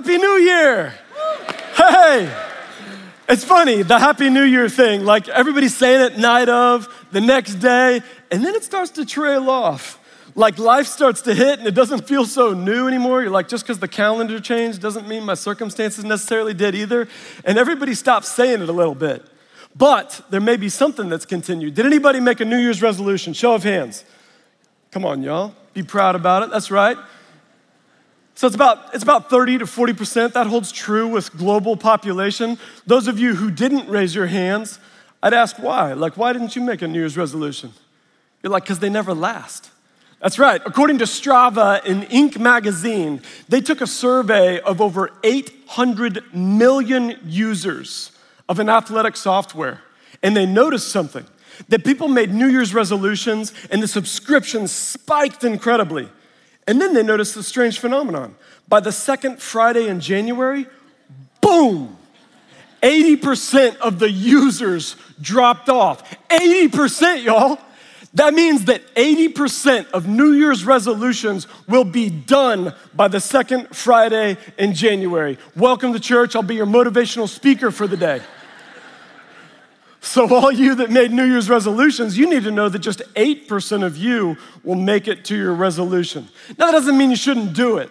Happy New Year! Hey! It's funny, the Happy New Year thing, like everybody's saying it night of, the next day, and then it starts to trail off. Like life starts to hit and it doesn't feel so new anymore. You're like, just because the calendar changed doesn't mean my circumstances necessarily did either. And everybody stops saying it a little bit. But there may be something that's continued. Did anybody make a New Year's resolution? Show of hands. Come on, y'all. Be proud about it. That's right. So it's about, it's about 30 to 40%. That holds true with global population. Those of you who didn't raise your hands, I'd ask why. Like, why didn't you make a New Year's resolution? You're like, because they never last. That's right. According to Strava in Inc. magazine, they took a survey of over 800 million users of an athletic software, and they noticed something that people made New Year's resolutions and the subscriptions spiked incredibly. And then they noticed a strange phenomenon. By the second Friday in January, boom, 80% of the users dropped off. 80%, y'all. That means that 80% of New Year's resolutions will be done by the second Friday in January. Welcome to church. I'll be your motivational speaker for the day. So, all you that made New Year's resolutions, you need to know that just 8% of you will make it to your resolution. Now, that doesn't mean you shouldn't do it,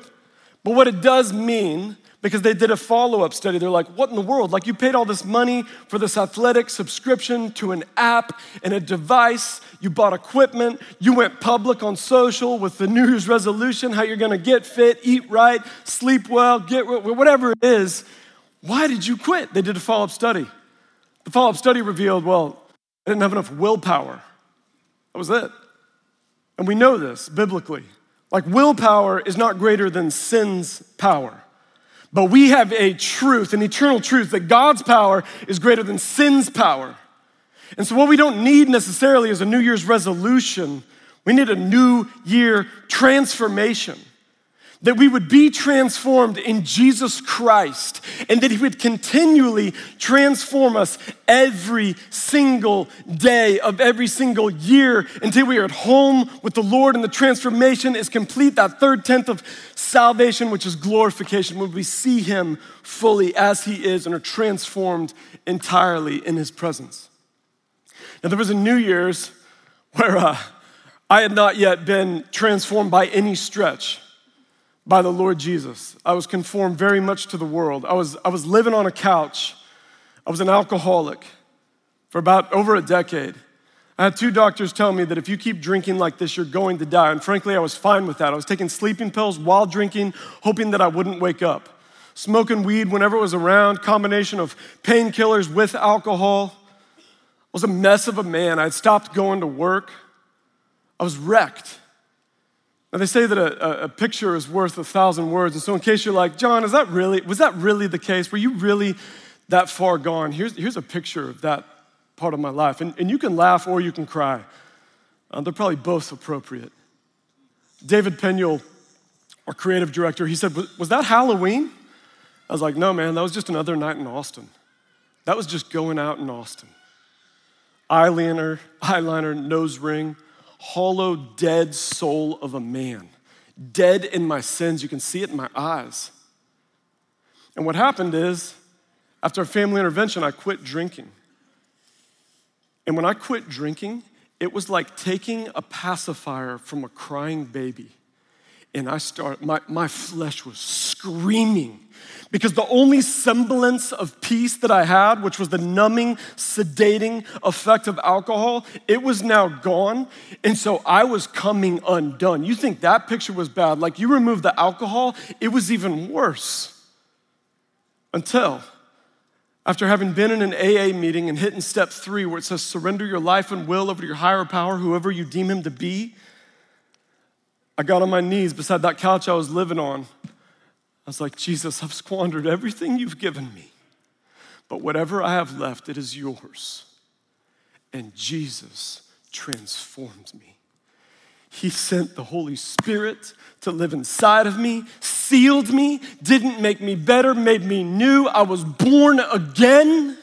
but what it does mean, because they did a follow up study, they're like, what in the world? Like, you paid all this money for this athletic subscription to an app and a device, you bought equipment, you went public on social with the New Year's resolution, how you're gonna get fit, eat right, sleep well, get whatever it is. Why did you quit? They did a follow up study. The follow up study revealed, well, I didn't have enough willpower. That was it. And we know this biblically. Like, willpower is not greater than sin's power. But we have a truth, an eternal truth, that God's power is greater than sin's power. And so, what we don't need necessarily is a New Year's resolution, we need a New Year transformation that we would be transformed in Jesus Christ and that He would continually transform us every single day of every single year until we are at home with the Lord and the transformation is complete. That third tenth of salvation, which is glorification, when we see Him fully as He is and are transformed entirely in His presence. Now, there was a New Year's where uh, I had not yet been transformed by any stretch by the Lord Jesus. I was conformed very much to the world. I was, I was living on a couch. I was an alcoholic for about over a decade. I had two doctors tell me that if you keep drinking like this, you're going to die. And frankly, I was fine with that. I was taking sleeping pills while drinking, hoping that I wouldn't wake up. Smoking weed whenever it was around, combination of painkillers with alcohol. I was a mess of a man. I'd stopped going to work. I was wrecked. Now they say that a, a, picture is worth a thousand words. And so in case you're like, John, is that really, was that really the case? Were you really that far gone? Here's, here's a picture of that part of my life. And, and you can laugh or you can cry. Uh, they're probably both appropriate. David Peniel, our creative director, he said, was that Halloween? I was like, no, man, that was just another night in Austin. That was just going out in Austin. Eyeliner, eyeliner, nose ring, hollow, dead soul of a man, dead in my sins. You can see it in my eyes. And what happened is, after a family intervention, I quit drinking. And when I quit drinking, it was like taking a pacifier from a crying baby. And I start, my, my flesh was screaming because the only semblance of peace that I had, which was the numbing, sedating effect of alcohol, it was now gone. And so I was coming undone. You think that picture was bad? Like you remove the alcohol, it was even worse. Until after having been in an AA meeting and hitting step three, where it says surrender your life and will over to your higher power, whoever you deem him to be, I got on my knees beside that couch I was living on I was like, Jesus, I've squandered everything you've given me, but whatever I have left, it is yours. And Jesus transformed me. He sent the Holy Spirit to live inside of me, sealed me, didn't make me better, made me new. I was born again.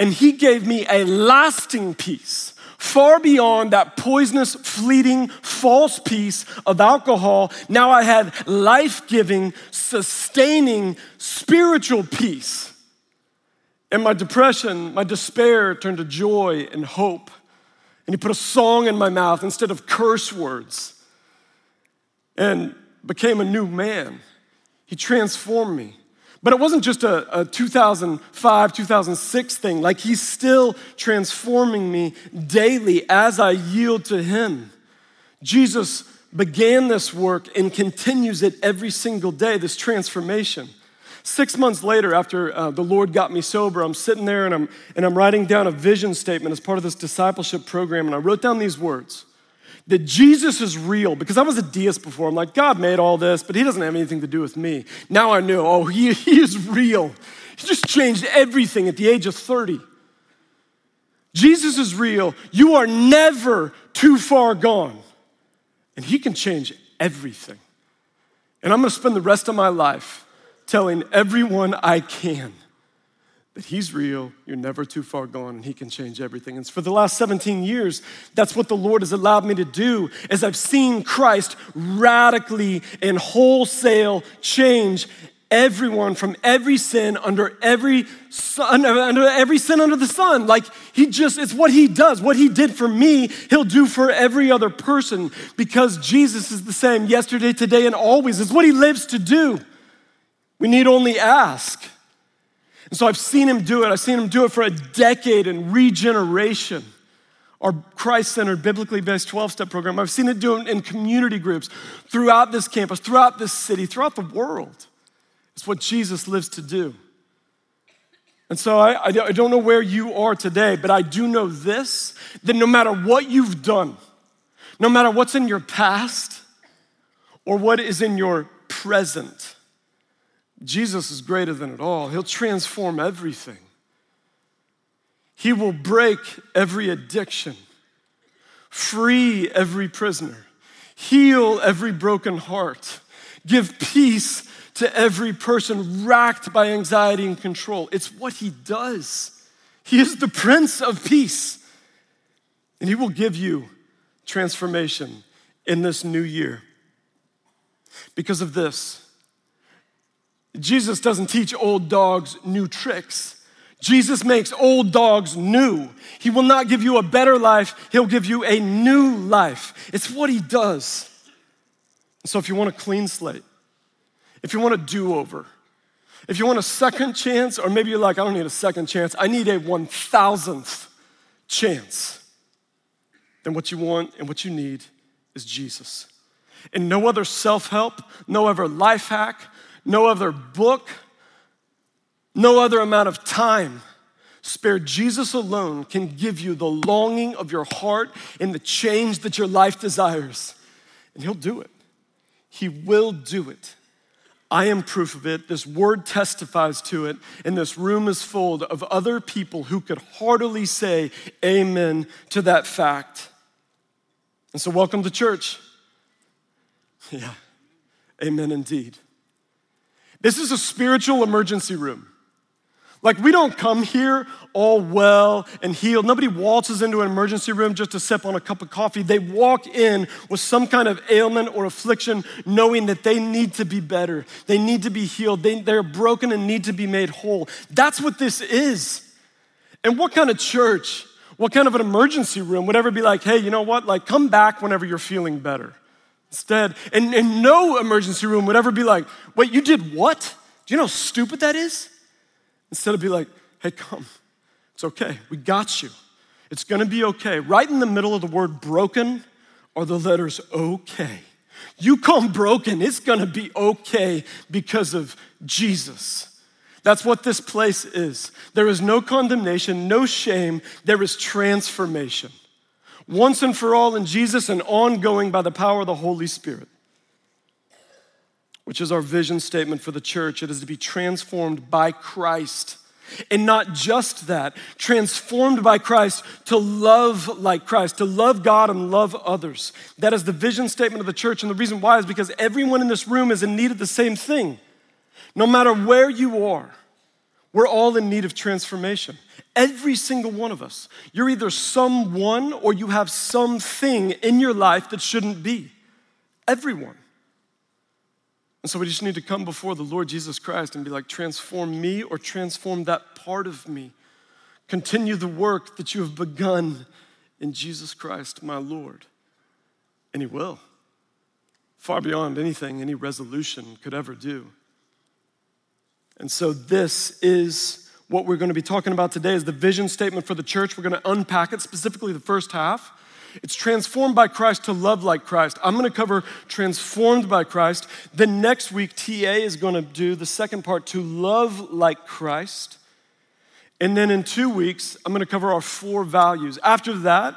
And He gave me a lasting peace Far beyond that poisonous, fleeting, false peace of alcohol, now I had life giving, sustaining, spiritual peace. And my depression, my despair turned to joy and hope. And he put a song in my mouth instead of curse words and became a new man. He transformed me. But it wasn't just a, a 2005, 2006 thing. Like he's still transforming me daily as I yield to him. Jesus began this work and continues it every single day, this transformation. Six months later, after uh, the Lord got me sober, I'm sitting there and I'm, and I'm writing down a vision statement as part of this discipleship program. And I wrote down these words that Jesus is real because I was a deist before. I'm like, God made all this, but he doesn't have anything to do with me. Now I knew, oh, he, he is real. He just changed everything at the age of 30. Jesus is real. You are never too far gone. And he can change everything. And I'm gonna spend the rest of my life telling everyone I can that He's real, you're never too far gone, and He can change everything. And for the last 17 years, that's what the Lord has allowed me to do, as I've seen Christ radically and wholesale change everyone from every sin under every under every sin under the sun. Like he just it's what he does. What he did for me he'll do for every other person because jesus is the same yesterday today and always. It's what he lives to do. We need only ask and so I've seen him do it. I've seen him do it for a decade in regeneration, our Christ centered, biblically based 12 step program. I've seen it do it in community groups throughout this campus, throughout this city, throughout the world. It's what Jesus lives to do. And so I, I don't know where you are today, but I do know this that no matter what you've done, no matter what's in your past or what is in your present, Jesus is greater than it all. He'll transform everything. He will break every addiction, free every prisoner, heal every broken heart, give peace to every person racked by anxiety and control. It's what he does. He is the Prince of Peace, and he will give you transformation in this new year. Because of this, Jesus doesn't teach old dogs new tricks. Jesus makes old dogs new. He will not give you a better life, He'll give you a new life. It's what He does. So, if you want a clean slate, if you want a do over, if you want a second chance, or maybe you're like, I don't need a second chance, I need a 1000th chance, then what you want and what you need is Jesus. And no other self help, no other life hack, no other book, no other amount of time spared. Jesus alone can give you the longing of your heart and the change that your life desires. And He'll do it. He will do it. I am proof of it. This word testifies to it. And this room is full of other people who could heartily say amen to that fact. And so, welcome to church. Yeah, amen indeed. This is a spiritual emergency room. Like, we don't come here all well and healed. Nobody waltzes into an emergency room just to sip on a cup of coffee. They walk in with some kind of ailment or affliction, knowing that they need to be better. They need to be healed. They, they're broken and need to be made whole. That's what this is. And what kind of church, what kind of an emergency room would ever be like, hey, you know what? Like, come back whenever you're feeling better? Instead, and, and no emergency room would ever be like, wait, you did what? Do you know how stupid that is? Instead of be like, hey, come. It's okay. We got you. It's gonna be okay. Right in the middle of the word broken are the letters okay. You come broken, it's gonna be okay because of Jesus. That's what this place is. There is no condemnation, no shame, there is transformation once and for all in Jesus and ongoing by the power of the Holy Spirit, which is our vision statement for the church. It is to be transformed by Christ. And not just that, transformed by Christ to love like Christ, to love God and love others. That is the vision statement of the church. And the reason why is because everyone in this room is in need of the same thing. No matter where you are, We're all in need of transformation. Every single one of us. You're either someone or you have something in your life that shouldn't be. Everyone. And so we just need to come before the Lord Jesus Christ and be like, transform me or transform that part of me. Continue the work that you have begun in Jesus Christ, my Lord. And He will, far beyond anything any resolution could ever do. And so, this is what we're going to be talking about today is the vision statement for the church. We're going to unpack it, specifically the first half. It's transformed by Christ to love like Christ. I'm going to cover transformed by Christ. Then next week, TA is going to do the second part to love like Christ. And then in two weeks, I'm going to cover our four values. After that,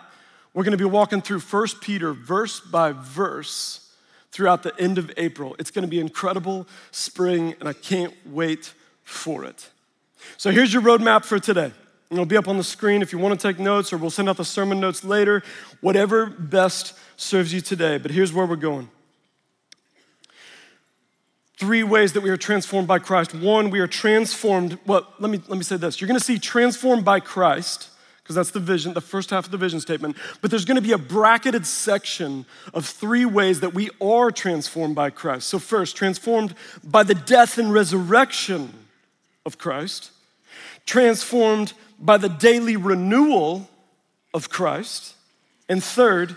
we're going to be walking through 1 Peter verse by verse throughout the end of April. It's going to be incredible spring, and I can't wait for it. So here's your roadmap for today. It'll be up on the screen if you want to take notes, or we'll send out the sermon notes later, whatever best serves you today. But here's where we're going. Three ways that we are transformed by Christ. One, we are transformed. Well, let me, let me say this. You're going to see transformed by Christ because that's the vision, the first half of the vision statement. But there's going to be a bracketed section of three ways that we are transformed by Christ. So, first, transformed by the death and resurrection of Christ, transformed by the daily renewal of Christ, and third,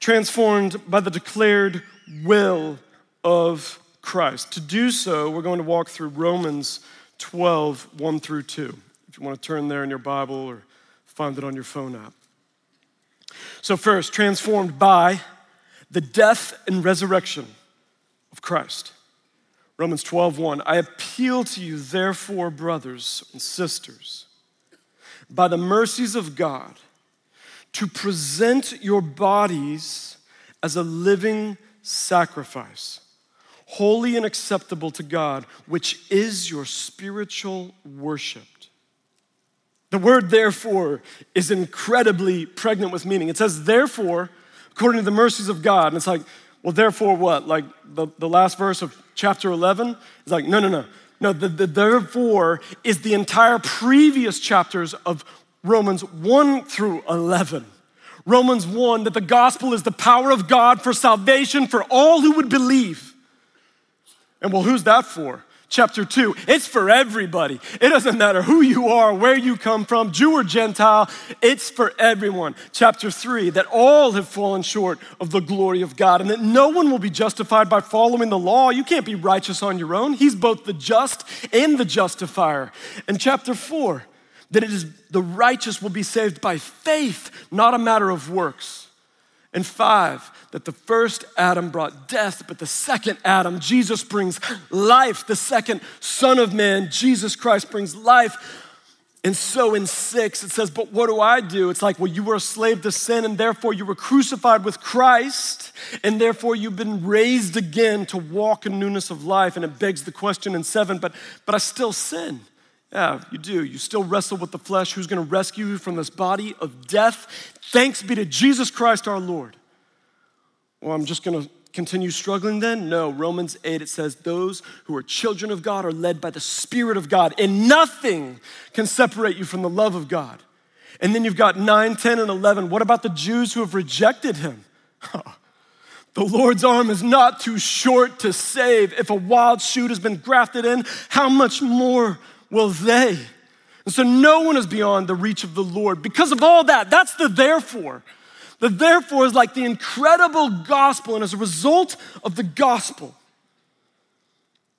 transformed by the declared will of Christ. To do so, we're going to walk through Romans 12, 1 through 2. If you want to turn there in your Bible or find it on your phone app. So, first, transformed by the death and resurrection of Christ. Romans 12, 1. I appeal to you, therefore, brothers and sisters, by the mercies of God, to present your bodies as a living sacrifice, holy and acceptable to God, which is your spiritual worship. The word therefore is incredibly pregnant with meaning. It says, therefore, according to the mercies of God. And it's like, well, therefore what? Like the, the last verse of chapter 11 is like, no, no, no. No, the, the therefore is the entire previous chapters of Romans 1 through 11. Romans 1 that the gospel is the power of God for salvation for all who would believe. And well, who's that for? Chapter 2. It's for everybody. It doesn't matter who you are, where you come from, Jew or Gentile, it's for everyone. Chapter 3 that all have fallen short of the glory of God and that no one will be justified by following the law. You can't be righteous on your own. He's both the just and the justifier. And chapter 4 that it is the righteous will be saved by faith, not a matter of works. And five, that the first Adam brought death, but the second Adam, Jesus, brings life. The second Son of Man, Jesus Christ, brings life. And so in six, it says, But what do I do? It's like, well, you were a slave to sin, and therefore you were crucified with Christ, and therefore you've been raised again to walk in newness of life. And it begs the question in seven, but, but I still sin. Yeah, you do. You still wrestle with the flesh. Who's going to rescue you from this body of death? Thanks be to Jesus Christ our Lord. Well, I'm just going to continue struggling then? No, Romans 8, it says, Those who are children of God are led by the Spirit of God, and nothing can separate you from the love of God. And then you've got 9, 10, and 11. What about the Jews who have rejected him? the Lord's arm is not too short to save. If a wild shoot has been grafted in, how much more will they? And so no one is beyond the reach of the Lord. Because of all that, that's the therefore. The therefore is like the incredible gospel, and as a result of the gospel,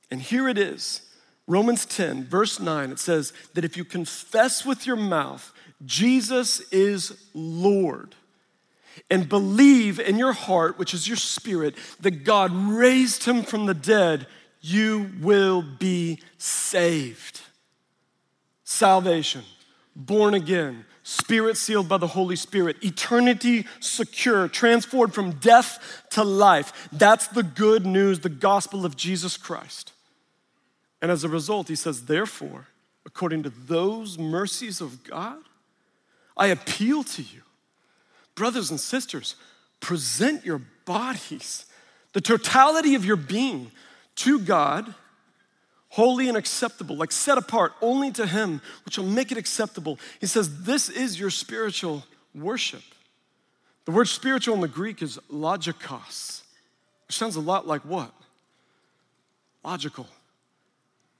and here it is Romans 10, verse 9, it says that if you confess with your mouth Jesus is Lord, and believe in your heart, which is your spirit, that God raised him from the dead, you will be saved. Salvation, born again, spirit sealed by the Holy Spirit, eternity secure, transformed from death to life. That's the good news, the gospel of Jesus Christ. And as a result, he says, therefore, according to those mercies of God, I appeal to you, brothers and sisters, present your bodies, the totality of your being, to God holy and acceptable, like set apart only to Him, which will make it acceptable. He says, This is your spiritual worship. The word spiritual in the Greek is logikos, which sounds a lot like what? Logical.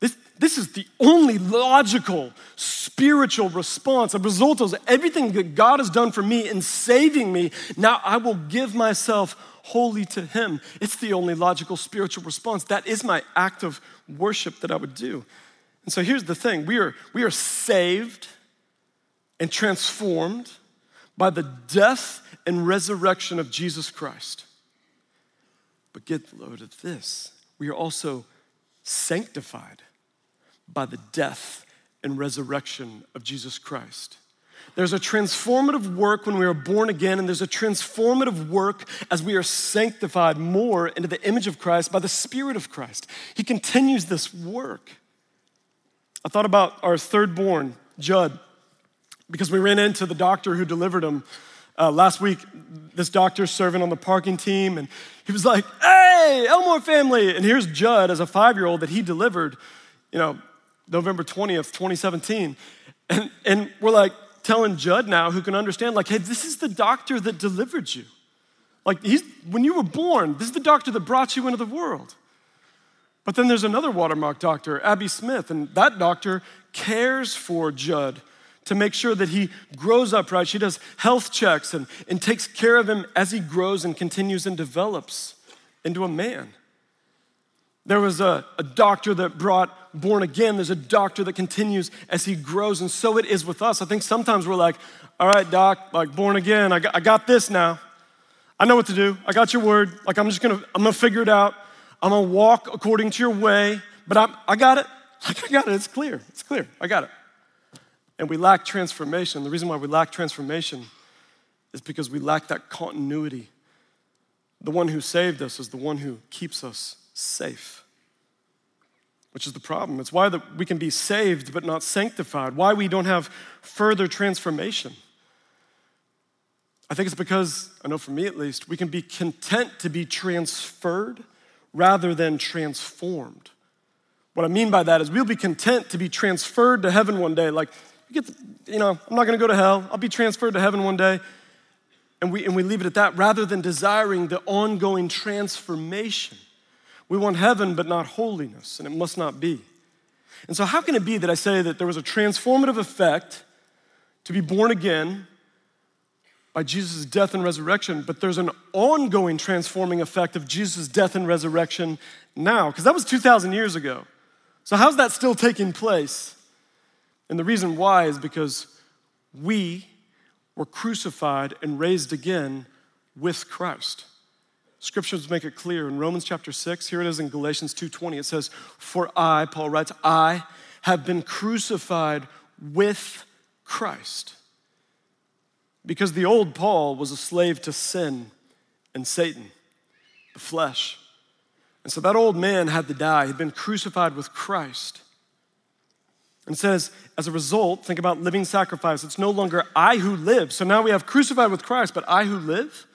This, this is the only logical spiritual response, a result of everything that God has done for me in saving me. Now I will give myself wholly to Him. It's the only logical spiritual response. That is my act of worship that I would do. And so here's the thing we are, we are saved and transformed by the death and resurrection of Jesus Christ. But get the load of this we are also sanctified by the death and resurrection of Jesus Christ. There's a transformative work when we are born again, and there's a transformative work as we are sanctified more into the image of Christ by the Spirit of Christ. He continues this work. I thought about our third born, Judd, because we ran into the doctor who delivered him uh, last week. This doctor serving on the parking team, and he was like, Hey, Elmore family. And here's Judd as a five year old that he delivered, you know, November 20th, 2017. And, and we're like telling Judd now, who can understand, like, hey, this is the doctor that delivered you. Like, he's, when you were born, this is the doctor that brought you into the world. But then there's another watermark doctor, Abby Smith, and that doctor cares for Judd to make sure that he grows upright. She does health checks and, and takes care of him as he grows and continues and develops into a man. There was a, a doctor that brought born again. There's a doctor that continues as he grows. And so it is with us. I think sometimes we're like, all right, doc, like born again, I got, I got this now. I know what to do. I got your word. Like I'm just gonna, I'm gonna figure it out. I'm gonna walk according to your way, but I'm, I got it. Like I got it. It's clear. It's clear. I got it. And we lack transformation. The reason why we lack transformation is because we lack that continuity. The one who saved us is the one who keeps us safe, which is the problem. It's why that we can be saved but not sanctified, why we don't have further transformation. I think it's because, I know for me at least, we can be content to be transferred rather than transformed. What I mean by that is we'll be content to be transferred to heaven one day. Like, you, get the, you know, I'm not gonna go to hell, I'll be transferred to heaven one day. And we, and we leave it at that rather than desiring the ongoing transformation. We want heaven, but not holiness, and it must not be. And so, how can it be that I say that there was a transformative effect to be born again by Jesus' death and resurrection, but there's an ongoing transforming effect of Jesus' death and resurrection now? Because that was 2,000 years ago. So, how's that still taking place? And the reason why is because we were crucified and raised again with Christ. Scriptures make it clear in Romans chapter 6, here it is in Galatians 2:20. It says, "For I, Paul writes, I have been crucified with Christ." Because the old Paul was a slave to sin and Satan, the flesh. And so that old man had to die. He'd been crucified with Christ. And it says, as a result, think about living sacrifice. It's no longer I who live. So now we have crucified with Christ, but I who live.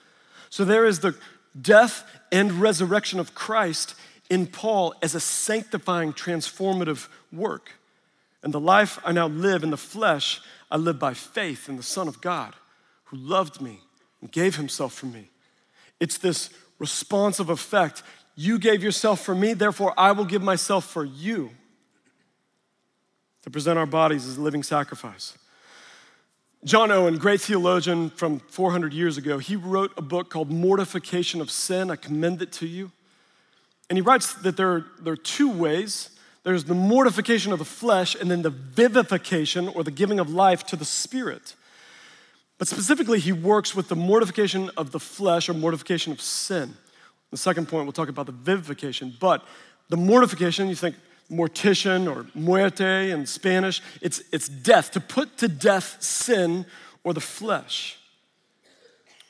So there is the death and resurrection of Christ in Paul as a sanctifying, transformative work. And the life I now live in the flesh, I live by faith in the Son of God who loved me and gave himself for me. It's this responsive effect. You gave yourself for me, therefore I will give myself for you to present our bodies as a living sacrifice. John Owen, great theologian from 400 years ago, he wrote a book called Mortification of Sin. I commend it to you. And he writes that there are, there are two ways there's the mortification of the flesh, and then the vivification or the giving of life to the spirit. But specifically, he works with the mortification of the flesh or mortification of sin. The second point, we'll talk about the vivification. But the mortification, you think, mortician or muerte in Spanish. It's, it's death, to put to death sin or the flesh.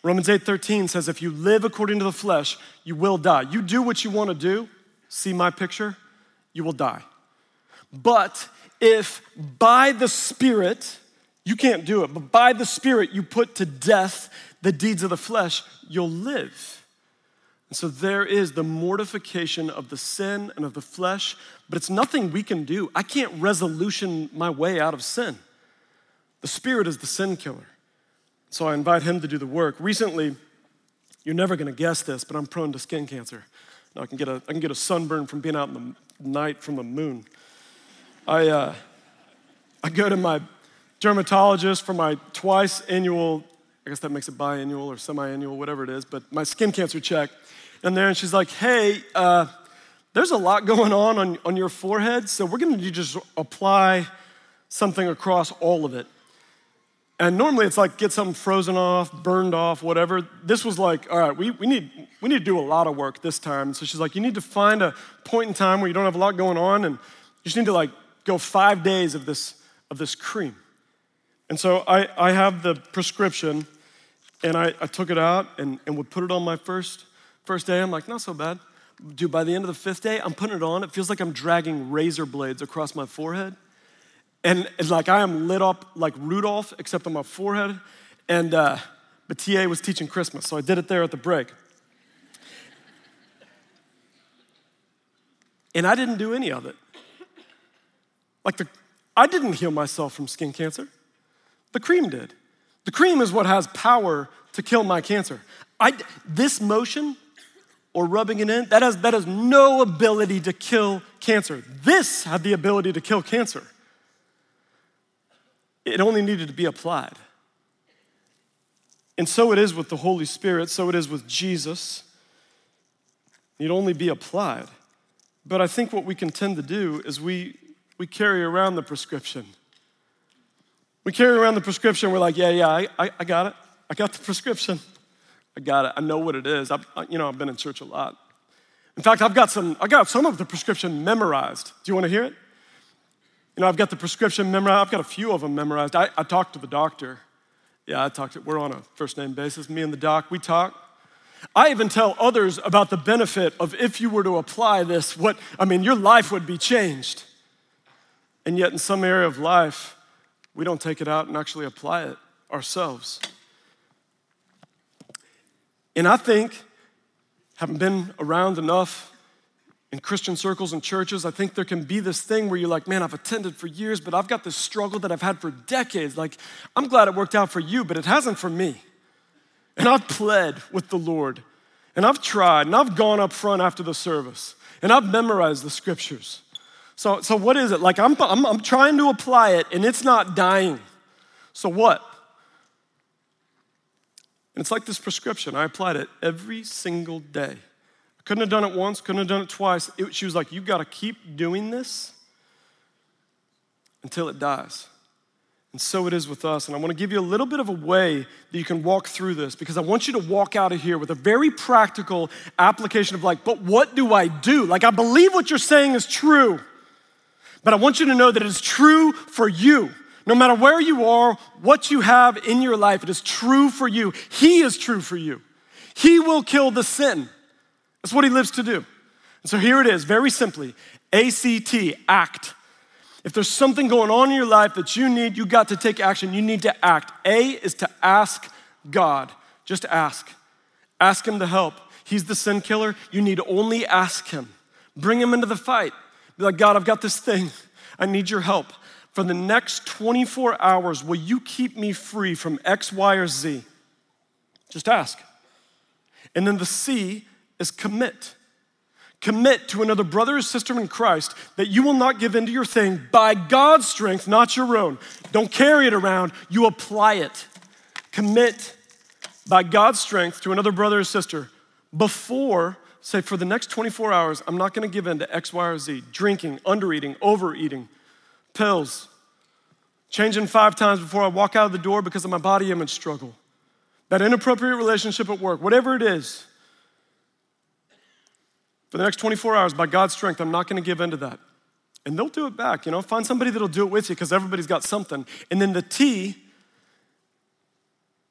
Romans 8:13 says if you live according to the flesh, you will die. You do what you want to do, see my picture, you will die. But if by the Spirit, you can't do it, but by the Spirit you put to death the deeds of the flesh, you'll live. And so there is the mortification of the sin and of the flesh, but it's nothing we can do. I can't resolution my way out of sin. The Spirit is the sin killer. So I invite Him to do the work. Recently, you're never gonna guess this, but I'm prone to skin cancer. Now I can get a, I can get a sunburn from being out in the night from the moon. I, uh, I go to my dermatologist for my twice annual, I guess that makes it biannual or semi annual, whatever it is, but my skin cancer check. And there, and she's like, hey, uh, there's a lot going on, on on your forehead, so we're gonna just apply something across all of it. And normally it's like get something frozen off, burned off, whatever. This was like, all right, we, we, need, we need to do a lot of work this time. So she's like, you need to find a point in time where you don't have a lot going on, and you just need to like go five days of this, of this cream. And so I, I have the prescription, and I, I took it out and, and would put it on my first, first day. I'm like, not so bad. Dude, by the end of the fifth day, I'm putting it on. It feels like I'm dragging razor blades across my forehead. And it's like I am lit up like Rudolph, except on my forehead. And uh, but TA was teaching Christmas, so I did it there at the break. And I didn't do any of it. Like the, I didn't heal myself from skin cancer. The cream did. The cream is what has power to kill my cancer. I, this motion or rubbing it in, that has, that has no ability to kill cancer. This had the ability to kill cancer. It only needed to be applied. And so it is with the Holy Spirit, so it is with Jesus. It'd only be applied. But I think what we can tend to do is we, we carry around the prescription. We carry around the prescription, we're like, yeah, yeah, I, I got it. I got the prescription. I got it. I know what it is. I've, you know, I've been in church a lot. In fact, I've got some, I got some of the prescription memorized. Do you want to hear it? You know, I've got the prescription memorized. I've got a few of them memorized. I, I talked to the doctor. Yeah, I talked to, we're on a first name basis. Me and the doc, we talk. I even tell others about the benefit of if you were to apply this, what, I mean, your life would be changed. And yet, in some area of life, we don't take it out and actually apply it ourselves. And I think, having been around enough in Christian circles and churches, I think there can be this thing where you're like, man, I've attended for years, but I've got this struggle that I've had for decades. Like, I'm glad it worked out for you, but it hasn't for me. And I've pled with the Lord, and I've tried, and I've gone up front after the service, and I've memorized the scriptures. So, so what is it? Like, I'm, I'm, I'm trying to apply it, and it's not dying. So, what? And it's like this prescription. I applied it every single day. I couldn't have done it once, couldn't have done it twice. It, she was like, You got to keep doing this until it dies. And so it is with us. And I want to give you a little bit of a way that you can walk through this because I want you to walk out of here with a very practical application of like, but what do I do? Like, I believe what you're saying is true, but I want you to know that it is true for you. No matter where you are, what you have in your life, it is true for you. He is true for you. He will kill the sin. That's what he lives to do. And so here it is, very simply ACT, act. If there's something going on in your life that you need, you got to take action. You need to act. A is to ask God. Just ask. Ask Him to help. He's the sin killer. You need only ask Him. Bring Him into the fight. Be like, God, I've got this thing. I need your help. For the next 24 hours, will you keep me free from X, Y, or Z? Just ask. And then the C is commit. Commit to another brother or sister in Christ that you will not give in to your thing by God's strength, not your own. Don't carry it around, you apply it. Commit by God's strength to another brother or sister before, say, for the next 24 hours, I'm not gonna give in to X, Y, or Z, drinking, undereating, overeating, pills, changing five times before I walk out of the door because of my body image struggle, that inappropriate relationship at work, whatever it is for the next 24 hours by God's strength, I'm not going to give in to that. And they'll do it back, you know, find somebody that'll do it with you because everybody's got something. And then the T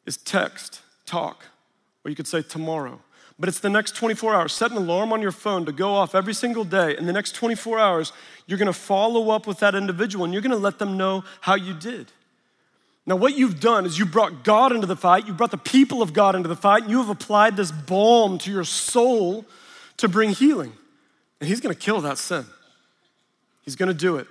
is text, talk, or you could say tomorrow. But it's the next 24 hours. Set an alarm on your phone to go off every single day. In the next 24 hours, you're gonna follow up with that individual and you're gonna let them know how you did. Now, what you've done is you brought God into the fight, you brought the people of God into the fight, and you have applied this balm to your soul to bring healing. And He's gonna kill that sin. He's gonna do it.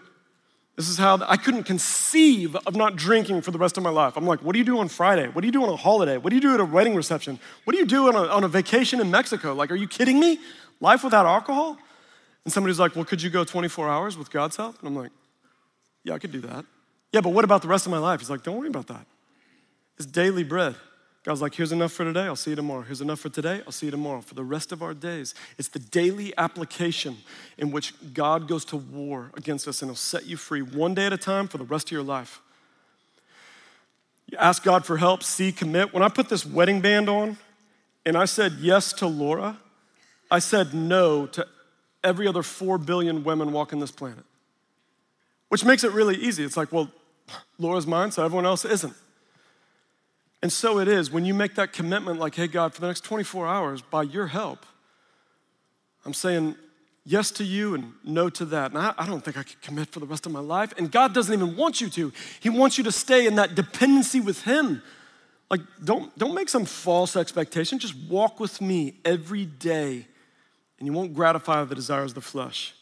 This is how I couldn't conceive of not drinking for the rest of my life. I'm like, what do you do on Friday? What do you do on a holiday? What do you do at a wedding reception? What do you do on a, on a vacation in Mexico? Like, are you kidding me? Life without alcohol? And somebody's like, well, could you go 24 hours with God's help? And I'm like, yeah, I could do that. Yeah, but what about the rest of my life? He's like, don't worry about that. It's daily bread. God's like, here's enough for today, I'll see you tomorrow. Here's enough for today, I'll see you tomorrow. For the rest of our days, it's the daily application in which God goes to war against us and He'll set you free one day at a time for the rest of your life. You ask God for help, see, commit. When I put this wedding band on and I said yes to Laura, I said no to every other four billion women walking this planet. Which makes it really easy. It's like, well, Laura's mine, so everyone else isn't. And so it is when you make that commitment, like, hey, God, for the next 24 hours, by your help, I'm saying yes to you and no to that. And I, I, don't think I could commit for the rest of my life. And God doesn't even want you to. He wants you to stay in that dependency with Him. Like, don't, don't make some false expectation. Just walk with me every day, and you won't gratify the desires of the flesh.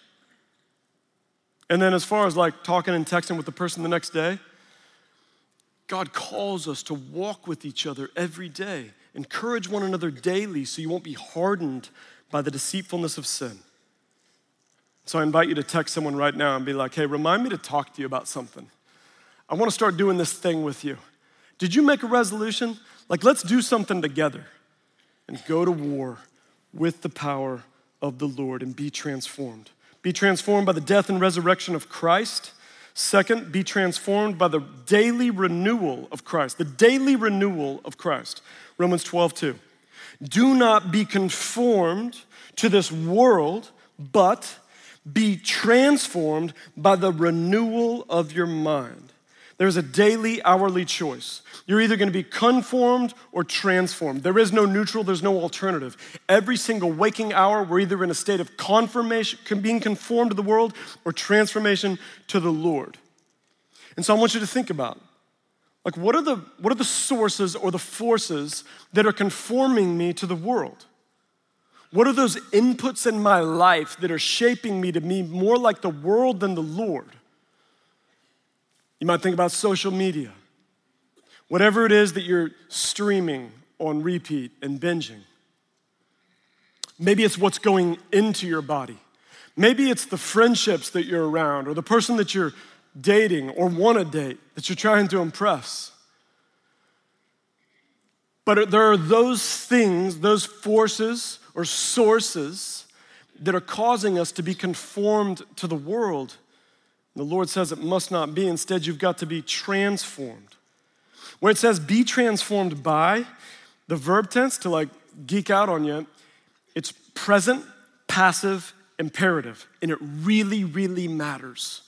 And then, as far as like talking and texting with the person the next day, God calls us to walk with each other every day. Encourage one another daily so you won't be hardened by the deceitfulness of sin. So I invite you to text someone right now and be like, hey, remind me to talk to you about something. I want to start doing this thing with you. Did you make a resolution? Like, let's do something together and go to war with the power of the Lord and be transformed. Be transformed by the death and resurrection of Christ Second, be transformed by the daily renewal of Christ, the daily renewal of Christ. Romans 12, 2. Do not be conformed to this world, but be transformed by the renewal of your mind. There's a daily, hourly choice. You're either going to be conformed or transformed. There is no neutral, there's no alternative. Every single waking hour, we're either in a state of confirmation, being conformed to the world, or transformation to the Lord. And so I want you to think about like what are the what are the sources or the forces that are conforming me to the world? What are those inputs in my life that are shaping me to be more like the world than the Lord? You might think about social media. Whatever it is that you're streaming on repeat and binging. Maybe it's what's going into your body. Maybe it's the friendships that you're around or the person that you're dating or want to date that you're trying to impress. But there are those things, those forces or sources that are causing us to be conformed to the world the Lord says it must not be. Instead, you've got to be transformed. Where it says be transformed by, the verb tense to like geek out on you, it's present, passive, imperative. And it really, really matters.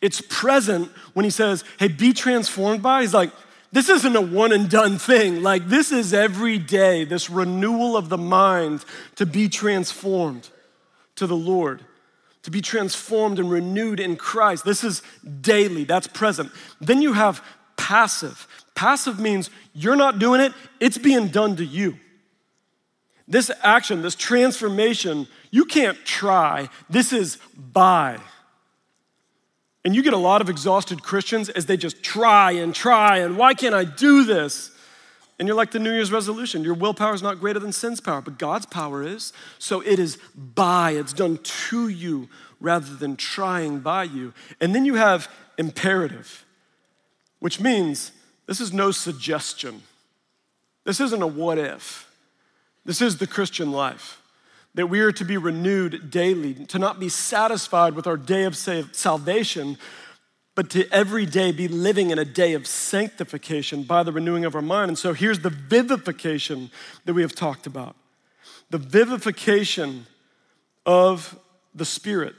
It's present when he says, hey, be transformed by. He's like, this isn't a one and done thing. Like, this is every day, this renewal of the mind to be transformed to the Lord to be transformed and renewed in Christ. This is daily, that's present. Then you have passive. Passive means you're not doing it, it's being done to you. This action, this transformation, you can't try. This is by. And you get a lot of exhausted Christians as they just try and try and why can't I do this? And you're like the New Year's resolution. Your willpower is not greater than sin's power, but God's power is. So it is by, it's done to you rather than trying by you. And then you have imperative, which means this is no suggestion. This isn't a what if. This is the Christian life. That we are to be renewed daily, to not be satisfied with our day of salvation, but to every day be living in a day of sanctification by the renewing of our mind. And so here's the vivification that we have talked about the vivification of the Spirit.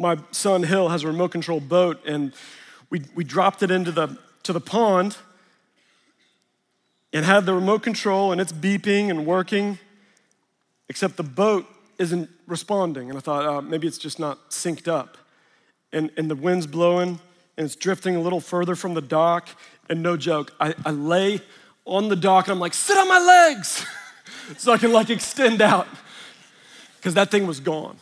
My son Hill has a remote control boat, and we, we dropped it into the, to the pond and had the remote control, and it's beeping and working, except the boat isn't responding. And I thought, uh, maybe it's just not synced up and, and the wind's blowing and it's drifting a little further from the dock. And no joke, I, I lay on the dock and I'm like, sit on my legs so I can like extend out because that thing was gone.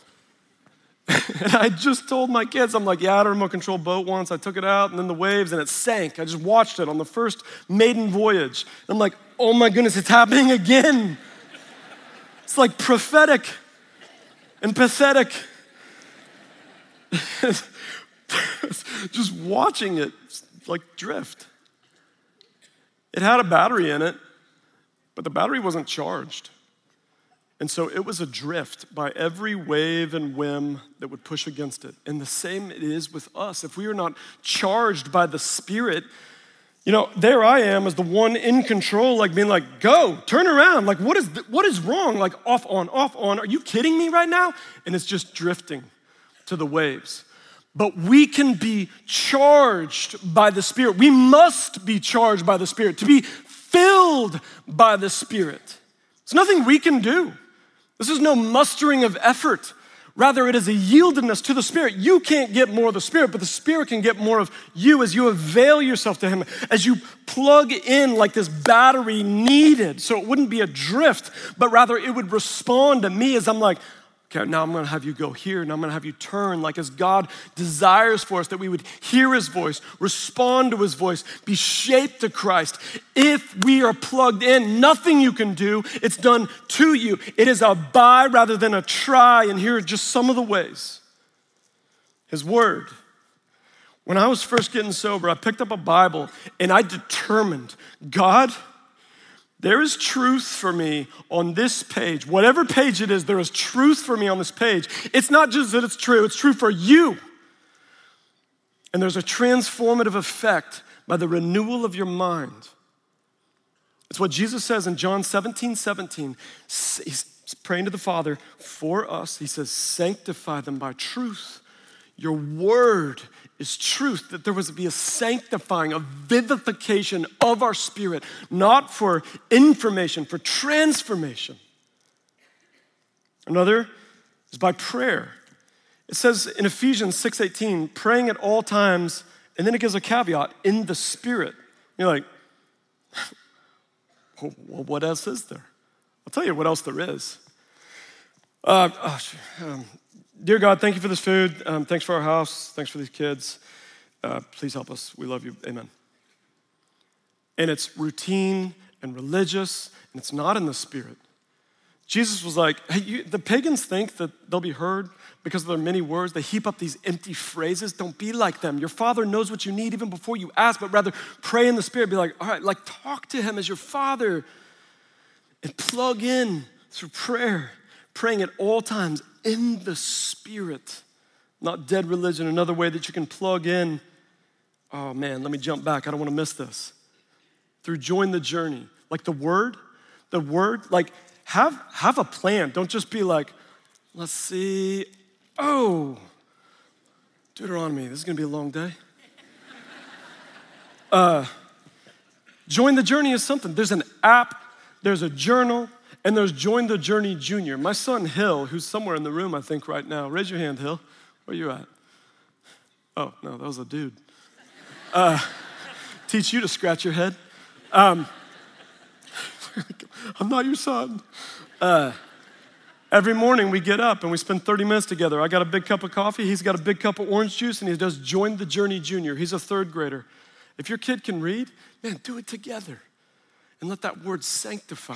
and I just told my kids, I'm like, yeah, I had a remote control boat once. I took it out and then the waves and it sank. I just watched it on the first maiden voyage. I'm like, oh my goodness, it's happening again. It's like prophetic and pathetic. just watching it like drift. It had a battery in it, but the battery wasn't charged. And so it was adrift by every wave and whim that would push against it. And the same it is with us. If we are not charged by the Spirit, you know, there I am as the one in control, like being like, go, turn around. Like, what is, what is wrong? Like, off, on, off, on. Are you kidding me right now? And it's just drifting to the waves. But we can be charged by the Spirit. We must be charged by the Spirit to be filled by the Spirit. It's nothing we can do. This is no mustering of effort. Rather, it is a yieldedness to the Spirit. You can't get more of the Spirit, but the Spirit can get more of you as you avail yourself to Him, as you plug in like this battery needed. So it wouldn't be a drift, but rather it would respond to me as I'm like, Okay, now I'm gonna have you go here, and I'm gonna have you turn, like as God desires for us, that we would hear His voice, respond to His voice, be shaped to Christ. If we are plugged in, nothing you can do, it's done to you. It is a buy rather than a try, and here are just some of the ways. His Word. When I was first getting sober, I picked up a Bible and I determined, God, there is truth for me on this page. Whatever page it is, there is truth for me on this page. It's not just that it's true, it's true for you. And there's a transformative effect by the renewal of your mind. It's what Jesus says in John 17 17. He's praying to the Father for us. He says, Sanctify them by truth. Your word is truth, that there was to be a sanctifying, a vivification of our spirit, not for information, for transformation. Another is by prayer. It says in Ephesians 6:18, praying at all times, and then it gives a caveat, in the spirit. You're like, well, what else is there? I'll tell you what else there is. Uh, oh, um, Dear God, thank you for this food. Um, thanks for our house. Thanks for these kids. Uh, please help us. We love you. Amen. And it's routine and religious, and it's not in the spirit. Jesus was like, hey, you, the pagans think that they'll be heard because of their many words. They heap up these empty phrases. Don't be like them. Your father knows what you need even before you ask, but rather pray in the spirit. Be like, all right, like talk to him as your father and plug in through prayer, praying at all times in the Spirit, not dead religion. Another way that you can plug in. Oh man, let me jump back. I don't want to miss this. Through join the journey, like the word, the word, like have have a plan. Don't just be like, let's see. Oh, Deuteronomy. This is gonna be a long day. Uh, join the journey is something. There's an app. There's a journal. And there's Join the Journey Junior. My son Hill, who's somewhere in the room, I think, right now. Raise your hand, Hill. Where are you at? Oh, no, that was a dude. Uh, teach you to scratch your head. Um, I'm not your son. Uh, every morning we get up and we spend 30 minutes together. I got a big cup of coffee, he's got a big cup of orange juice, and he does Join the Journey Junior. He's a third grader. If your kid can read, man, do it together and let that word sanctify.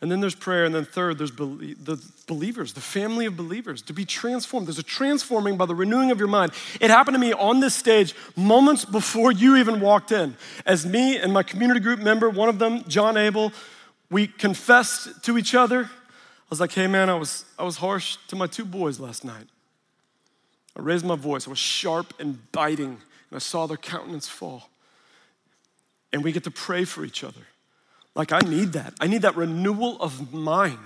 And then there's prayer. And then third, there's the believers, the family of believers, to be transformed. There's a transforming by the renewing of your mind. It happened to me on this stage moments before you even walked in. As me and my community group member, one of them, John Abel, we confessed to each other. I was like, hey man, I was, I was harsh to my two boys last night. I raised my voice. I was sharp and biting, and I saw their countenance fall. And we get to pray for each other. Like, I need that. I need that renewal of mind.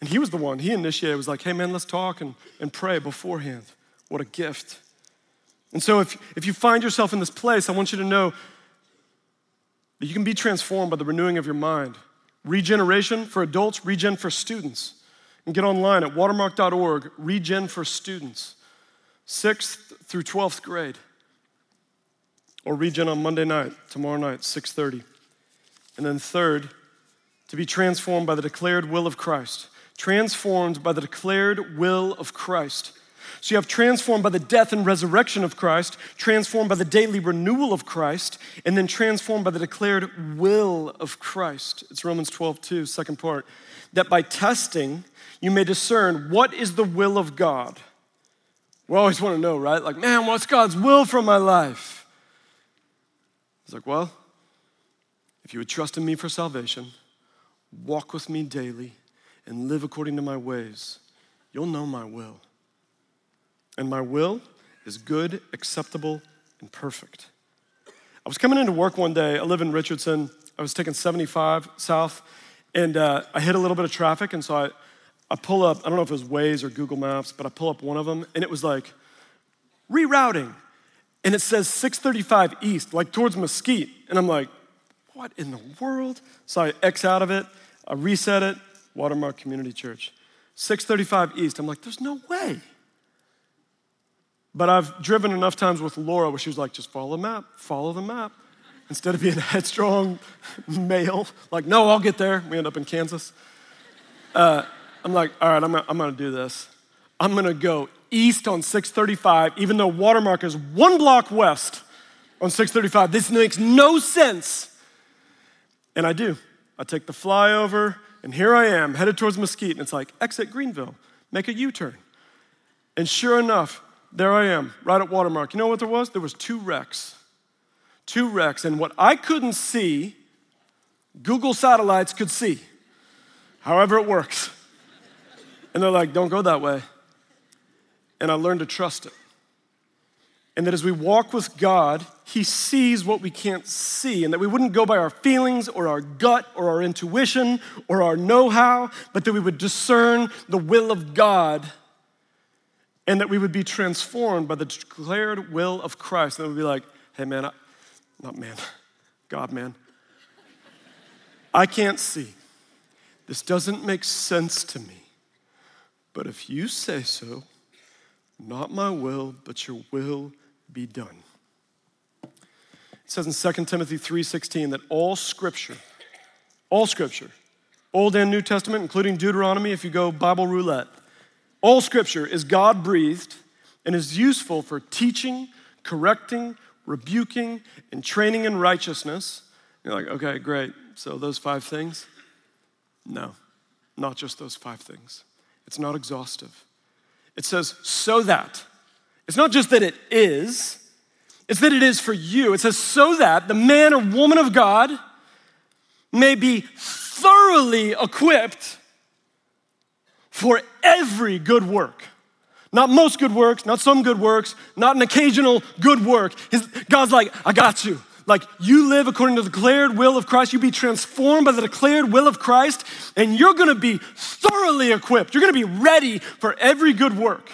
And he was the one, he initiated, was like, hey man, let's talk and, and pray beforehand. What a gift. And so, if, if you find yourself in this place, I want you to know that you can be transformed by the renewing of your mind. Regeneration for adults, regen for students. And get online at watermark.org, regen for students, sixth through 12th grade. or Regen on Monday night, tomorrow night, 6:30. And then third, to be transformed by the declared will of Christ. Transformed by the declared will of Christ. So you have transformed by the death and resurrection of Christ, transformed by the daily renewal of Christ, and then transformed by the declared will of Christ. It's Romans 12, 2, second part. That by testing, you may discern what is the will of God. We always want to know, right? Like, man, what's God's will for my life? He's like, well, if you would trust in me for salvation, walk with me daily, and live according to my ways, you'll know my will. And my will is good, acceptable, and perfect. I was coming into work one day. I live in Richardson. I was taking 75 south, and uh, I hit a little bit of traffic. And so I, I pull up, I don't know if it was Waze or Google Maps, but I pull up one of them, and it was like rerouting. And it says 635 east, like towards Mesquite. And I'm like, what in the world? So I X out of it, I reset it, Watermark Community Church. 635 east. I'm like, there's no way. But I've driven enough times with Laura where she was like, just follow the map, follow the map. Instead of being a headstrong male, like, no, I'll get there. We end up in Kansas. Uh, I'm like, all right, I'm gonna, I'm gonna do this. I'm gonna go east on 635, even though Watermark is one block west on 635. This makes no sense. And I do. I take the flyover, and here I am, headed towards Mesquite, and it's like, exit Greenville, make a U turn. And sure enough, there I am, right at Watermark. You know what there was? There was two wrecks. Two wrecks. And what I couldn't see, Google satellites could see. However it works. And they're like, don't go that way. And I learned to trust it. And that as we walk with God, He sees what we can't see, and that we wouldn't go by our feelings or our gut or our intuition or our know how, but that we would discern the will of God and that we would be transformed by the declared will of Christ. And we would be like, hey, man, I, not man, God, man, I can't see. This doesn't make sense to me. But if you say so, not my will, but your will be done. It says in 2 Timothy 3:16 that all scripture, all scripture, Old and New Testament, including Deuteronomy, if you go Bible roulette, all scripture is God breathed and is useful for teaching, correcting, rebuking, and training in righteousness. You're like, okay, great. So those five things? No, not just those five things. It's not exhaustive. It says, so that. It's not just that it is, it's that it is for you. It says, so that the man or woman of God may be thoroughly equipped for every good work. Not most good works, not some good works, not an occasional good work. His, God's like, I got you. Like, you live according to the declared will of Christ. You be transformed by the declared will of Christ, and you're gonna be thoroughly equipped. You're gonna be ready for every good work.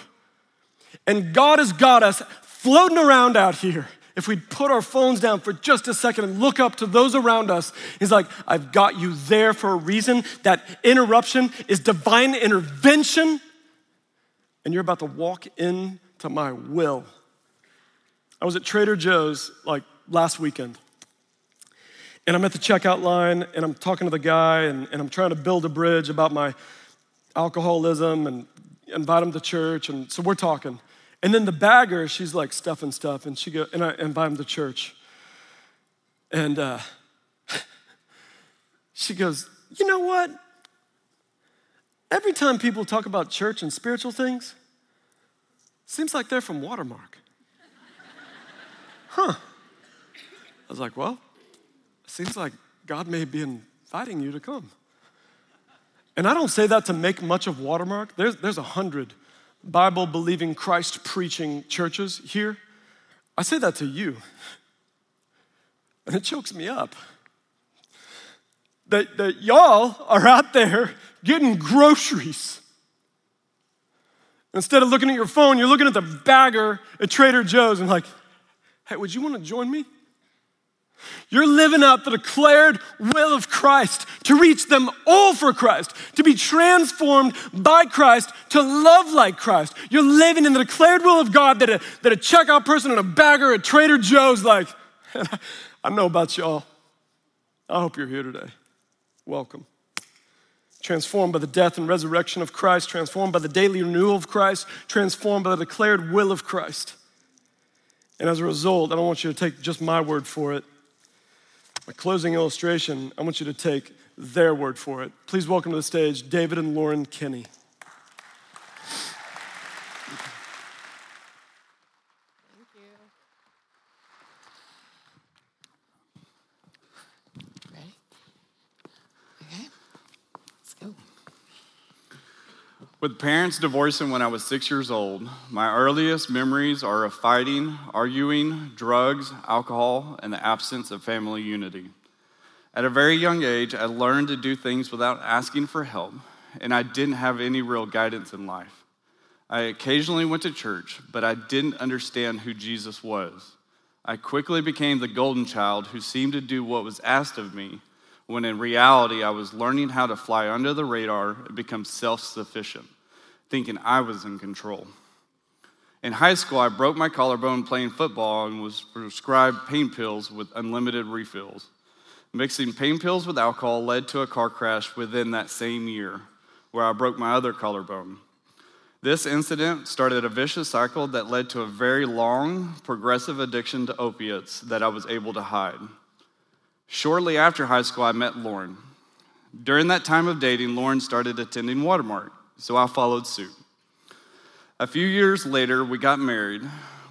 And God has got us floating around out here if we put our phones down for just a second and look up to those around us, he's like, I've got you there for a reason. That interruption is divine intervention, and you're about to walk into my will. I was at Trader Joe's like last weekend, and I'm at the checkout line, and I'm talking to the guy, and, and I'm trying to build a bridge about my alcoholism and invite him to church, and so we're talking. And then the bagger, she's like stuffing stuff, and she go, and I invite him to church. And uh, she goes, you know what? Every time people talk about church and spiritual things, seems like they're from Watermark. huh. I was like, well, seems like God may be inviting you to come. And I don't say that to make much of Watermark. There's, there's a hundred Bible believing, Christ preaching churches here, I say that to you. And it chokes me up. That, that y'all are out there getting groceries. Instead of looking at your phone, you're looking at the bagger at Trader Joe's and like, hey, would you want to join me? You're living out the declared will of Christ to reach them all for Christ, to be transformed by Christ, to love like Christ. You're living in the declared will of God that a, that a checkout person and a bagger at Trader Joe's like, I know about y'all. I hope you're here today. Welcome. Transformed by the death and resurrection of Christ, transformed by the daily renewal of Christ, transformed by the declared will of Christ. And as a result, I don't want you to take just my word for it. My closing illustration, I want you to take their word for it. Please welcome to the stage David and Lauren Kinney. With parents divorcing when I was six years old, my earliest memories are of fighting, arguing, drugs, alcohol, and the absence of family unity. At a very young age, I learned to do things without asking for help, and I didn't have any real guidance in life. I occasionally went to church, but I didn't understand who Jesus was. I quickly became the golden child who seemed to do what was asked of me when in reality, I was learning how to fly under the radar and become self sufficient, thinking I was in control. In high school, I broke my collarbone playing football and was prescribed pain pills with unlimited refills. Mixing pain pills with alcohol led to a car crash within that same year, where I broke my other collarbone. This incident started a vicious cycle that led to a very long, progressive addiction to opiates that I was able to hide. Shortly after high school, I met Lauren. During that time of dating, Lauren started attending Watermark, so I followed suit. A few years later, we got married.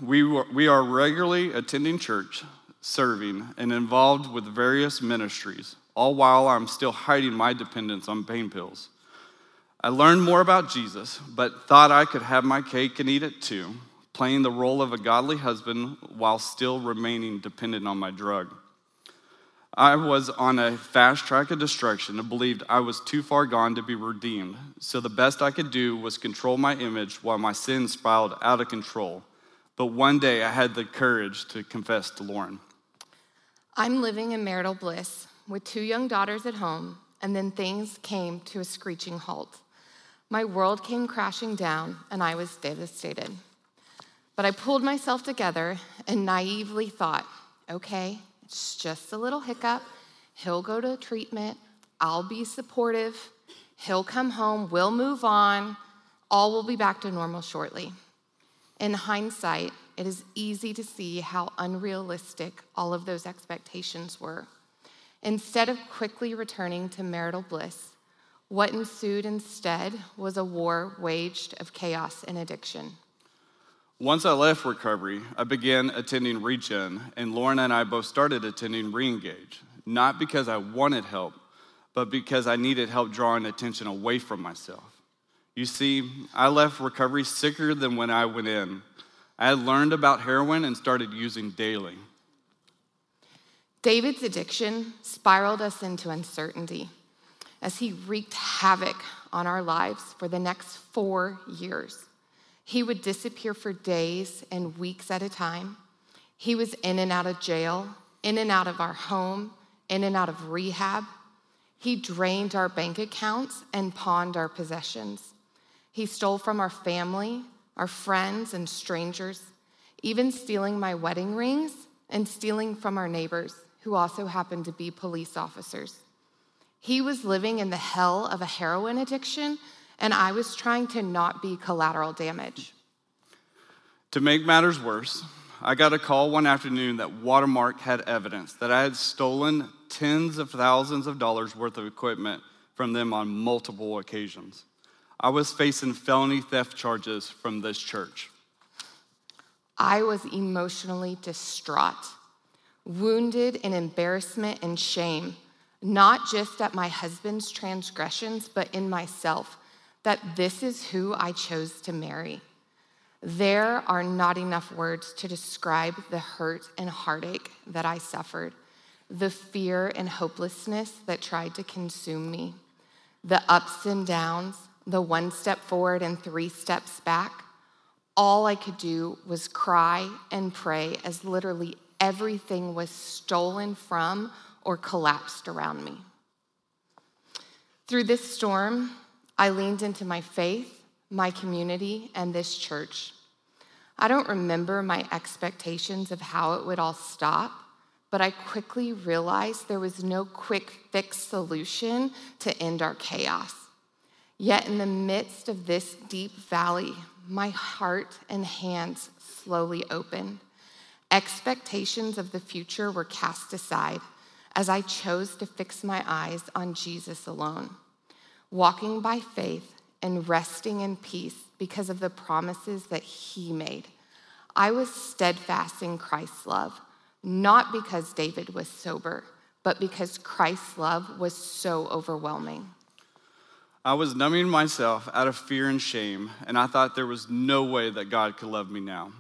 We, were, we are regularly attending church, serving, and involved with various ministries, all while I'm still hiding my dependence on pain pills. I learned more about Jesus, but thought I could have my cake and eat it too, playing the role of a godly husband while still remaining dependent on my drug. I was on a fast track of destruction and believed I was too far gone to be redeemed. So the best I could do was control my image while my sins spiraled out of control. But one day I had the courage to confess to Lauren. I'm living in marital bliss with two young daughters at home, and then things came to a screeching halt. My world came crashing down, and I was devastated. But I pulled myself together and naively thought, okay, it's just a little hiccup. He'll go to treatment. I'll be supportive. He'll come home. We'll move on. All will be back to normal shortly. In hindsight, it is easy to see how unrealistic all of those expectations were. Instead of quickly returning to marital bliss, what ensued instead was a war waged of chaos and addiction. Once I left recovery, I began attending Regen, and Lauren and I both started attending Reengage, not because I wanted help, but because I needed help drawing attention away from myself. You see, I left recovery sicker than when I went in. I had learned about heroin and started using daily. David's addiction spiraled us into uncertainty as he wreaked havoc on our lives for the next four years. He would disappear for days and weeks at a time. He was in and out of jail, in and out of our home, in and out of rehab. He drained our bank accounts and pawned our possessions. He stole from our family, our friends, and strangers, even stealing my wedding rings and stealing from our neighbors, who also happened to be police officers. He was living in the hell of a heroin addiction and I was trying to not be collateral damage. To make matters worse, I got a call one afternoon that Watermark had evidence that I had stolen tens of thousands of dollars worth of equipment from them on multiple occasions. I was facing felony theft charges from this church. I was emotionally distraught, wounded in embarrassment and shame, not just at my husband's transgressions, but in myself that this is who I chose to marry. There are not enough words to describe the hurt and heartache that I suffered, the fear and hopelessness that tried to consume me, the ups and downs, the one step forward and three steps back. All I could do was cry and pray as literally everything was stolen from or collapsed around me. Through this storm, I leaned into my faith, my community, and this church. I don't remember my expectations of how it would all stop, but I quickly realized there was no quick fix solution to end our chaos. Yet, in the midst of this deep valley, my heart and hands slowly opened. Expectations of the future were cast aside as I chose to fix my eyes on Jesus alone, walking by faith and resting in peace because of the promises that He made. I was steadfast in Christ's love, not because David was sober, but because Christ's love was so overwhelming. I was numbing myself out of fear and shame, and I thought there was no way that God could love me now.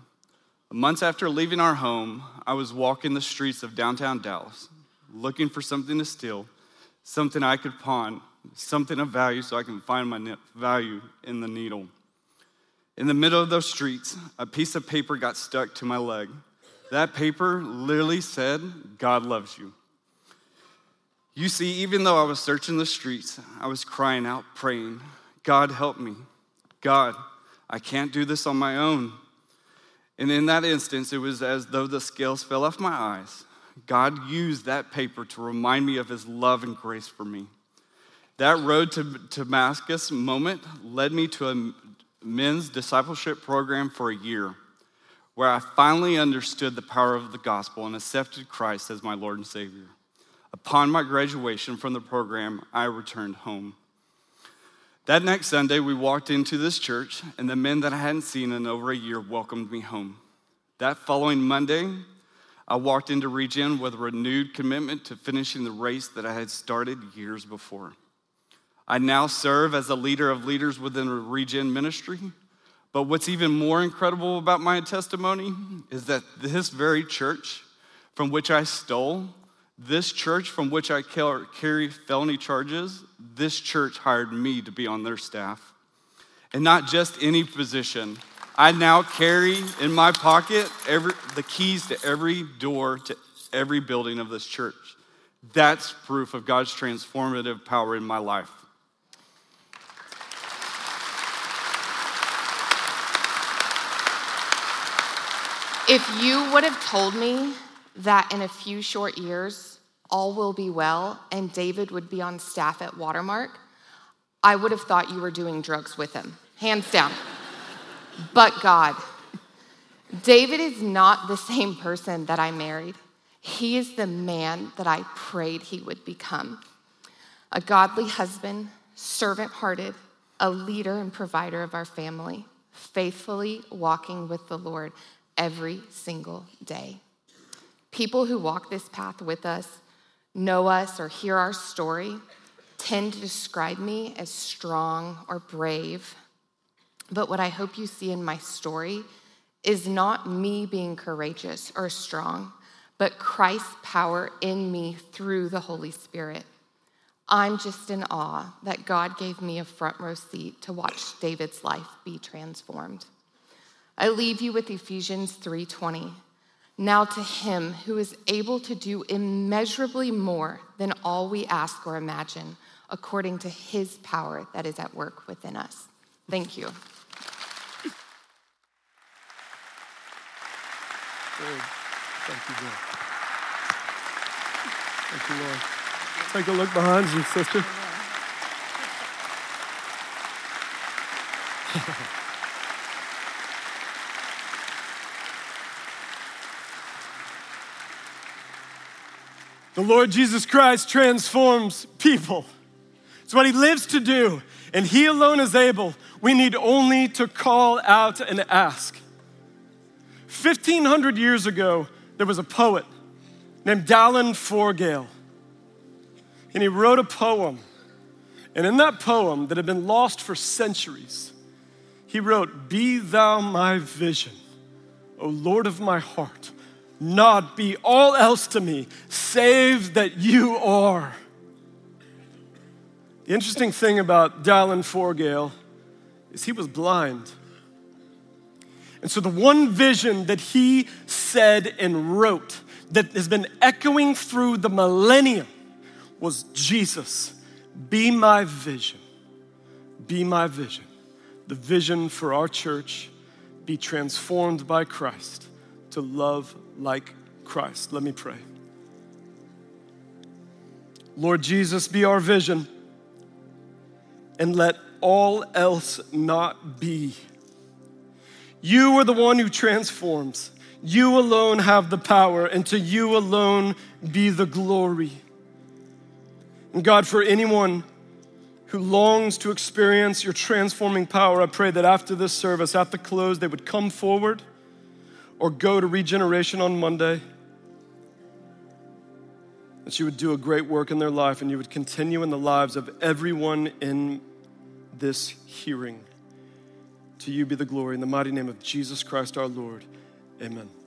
Months after leaving our home, I was walking the streets of downtown Dallas, looking for something to steal, something I could pawn, something of value so I can find my value in the needle. In the middle of those streets, a piece of paper got stuck to my leg. That paper literally said, God loves you. You see, even though I was searching the streets, I was crying out, praying, God, help me. God, I can't do this on my own. And in that instance, it was as though the scales fell off my eyes. God used that paper to remind me of his love and grace for me. That road to Damascus moment led me to a men's discipleship program for a year, where I finally understood the power of the gospel and accepted Christ as my Lord and Savior. Upon my graduation from the program, I returned home. That next Sunday, we walked into this church, and the men that I hadn't seen in over a year welcomed me home. That following Monday, I walked into Regen with a renewed commitment to finishing the race that I had started years before. I now serve as a leader of leaders within Regen ministry. But what's even more incredible about my testimony is that this very church from which I stole this church from which I carry felony charges, this church hired me to be on their staff. And not just any position. I now carry in my pocket every, the keys to every door to every building of this church. That's proof of God's transformative power in my life. If you would have told me that in a few short years, all will be well and David would be on staff at Watermark, I would have thought you were doing drugs with him, hands down. but God, David is not the same person that I married. He is the man that I prayed he would become a godly husband, servant hearted, a leader and provider of our family, faithfully walking with the Lord every single day. People who walk this path with us, know us, or hear our story tend to describe me as strong or brave. But what I hope you see in my story is not me being courageous or strong, but Christ's power in me through the Holy Spirit. I'm just in awe that God gave me a front row seat to watch David's life be transformed. I leave you with Ephesians 3:20. Now to him who is able to do immeasurably more than all we ask or imagine, according to his power that is at work within us. Thank you. Good. Thank you, Lord. Thank you, Lord. Take a look behind you, sister. The Lord Jesus Christ transforms people. It's what he lives to do, and he alone is able. We need only to call out and ask. 1500 years ago, there was a poet named Dallan Forgaill, and he wrote a poem. And in that poem that had been lost for centuries, he wrote, Be thou my vision, O Lord of my heart not be all else to me, save that you are. The interesting thing about Dallan Forgaill is he was blind. And so, the one vision that he said and wrote that has been echoing through the millennium was Jesus, be my vision. Be my vision. The vision for our church be transformed by Christ to love like Christ. Let me pray. Lord Jesus, be our vision, and let all else not be. You are the one who transforms. You alone have the power, and to you alone be the glory. And God, for anyone who longs to experience your transforming power, I pray that after this service, at the close, they would come forward or go to regeneration on Monday. That you would do a great work in their life and you would continue in the lives of everyone in this hearing. To you be the glory in the mighty name of Jesus Christ our Lord. Amen.